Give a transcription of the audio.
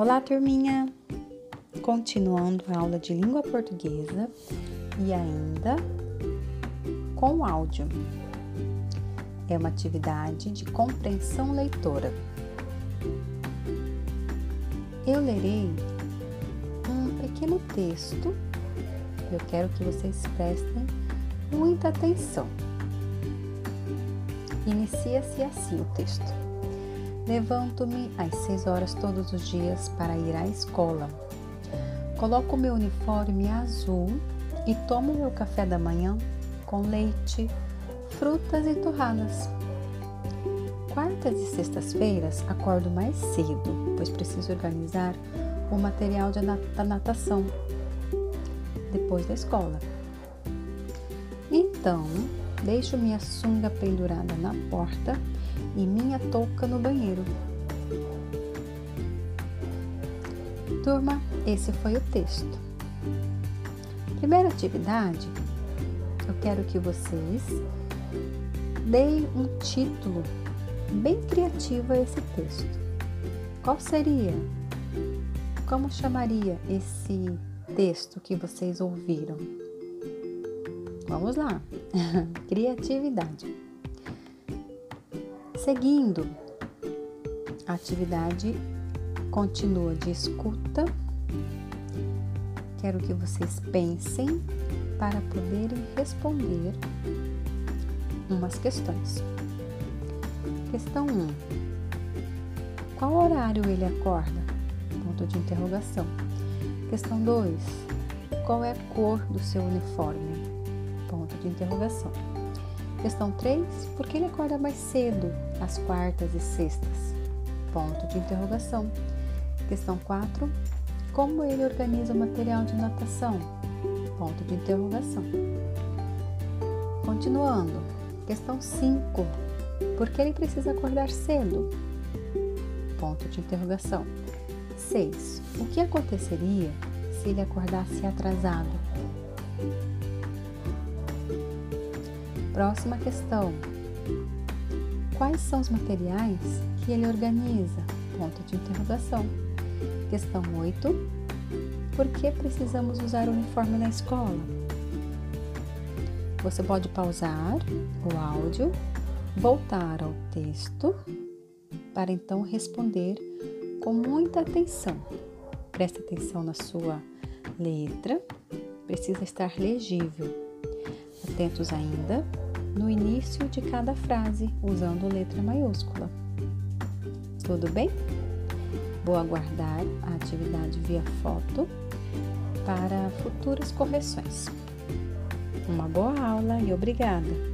Olá, turminha! Continuando a aula de língua portuguesa e ainda com áudio. É uma atividade de compreensão leitora. Eu lerei um pequeno texto. Eu quero que vocês prestem muita atenção. Inicia-se assim o texto. Levanto-me às seis horas todos os dias para ir à escola. Coloco meu uniforme azul e tomo meu café da manhã com leite, frutas e torradas. Quartas e sextas-feiras acordo mais cedo, pois preciso organizar o material da natação depois da escola. Então, deixo minha sunga pendurada na porta e minha touca no banheiro. Turma, esse foi o texto. Primeira atividade, eu quero que vocês deem um título bem criativo a esse texto. Qual seria? Como chamaria esse texto que vocês ouviram? Vamos lá. Criatividade. Seguindo, a atividade continua de escuta. Quero que vocês pensem para poderem responder umas questões. Questão 1. Qual horário ele acorda? Ponto de interrogação. Questão 2. Qual é a cor do seu uniforme? Ponto de interrogação. Questão 3. Por que ele acorda mais cedo, às quartas e sextas? Ponto de interrogação. Questão 4. Como ele organiza o material de natação? Ponto de interrogação. Continuando. Questão 5. Por que ele precisa acordar cedo? Ponto de interrogação. 6. O que aconteceria se ele acordasse atrasado? Próxima questão. Quais são os materiais que ele organiza? Ponto de interrogação. Questão 8. Por que precisamos usar o uniforme na escola? Você pode pausar o áudio, voltar ao texto, para então responder com muita atenção. Preste atenção na sua letra, precisa estar legível. Atentos ainda no início de cada frase, usando letra maiúscula. Tudo bem? Vou aguardar a atividade via foto para futuras correções. Uma boa aula e obrigada!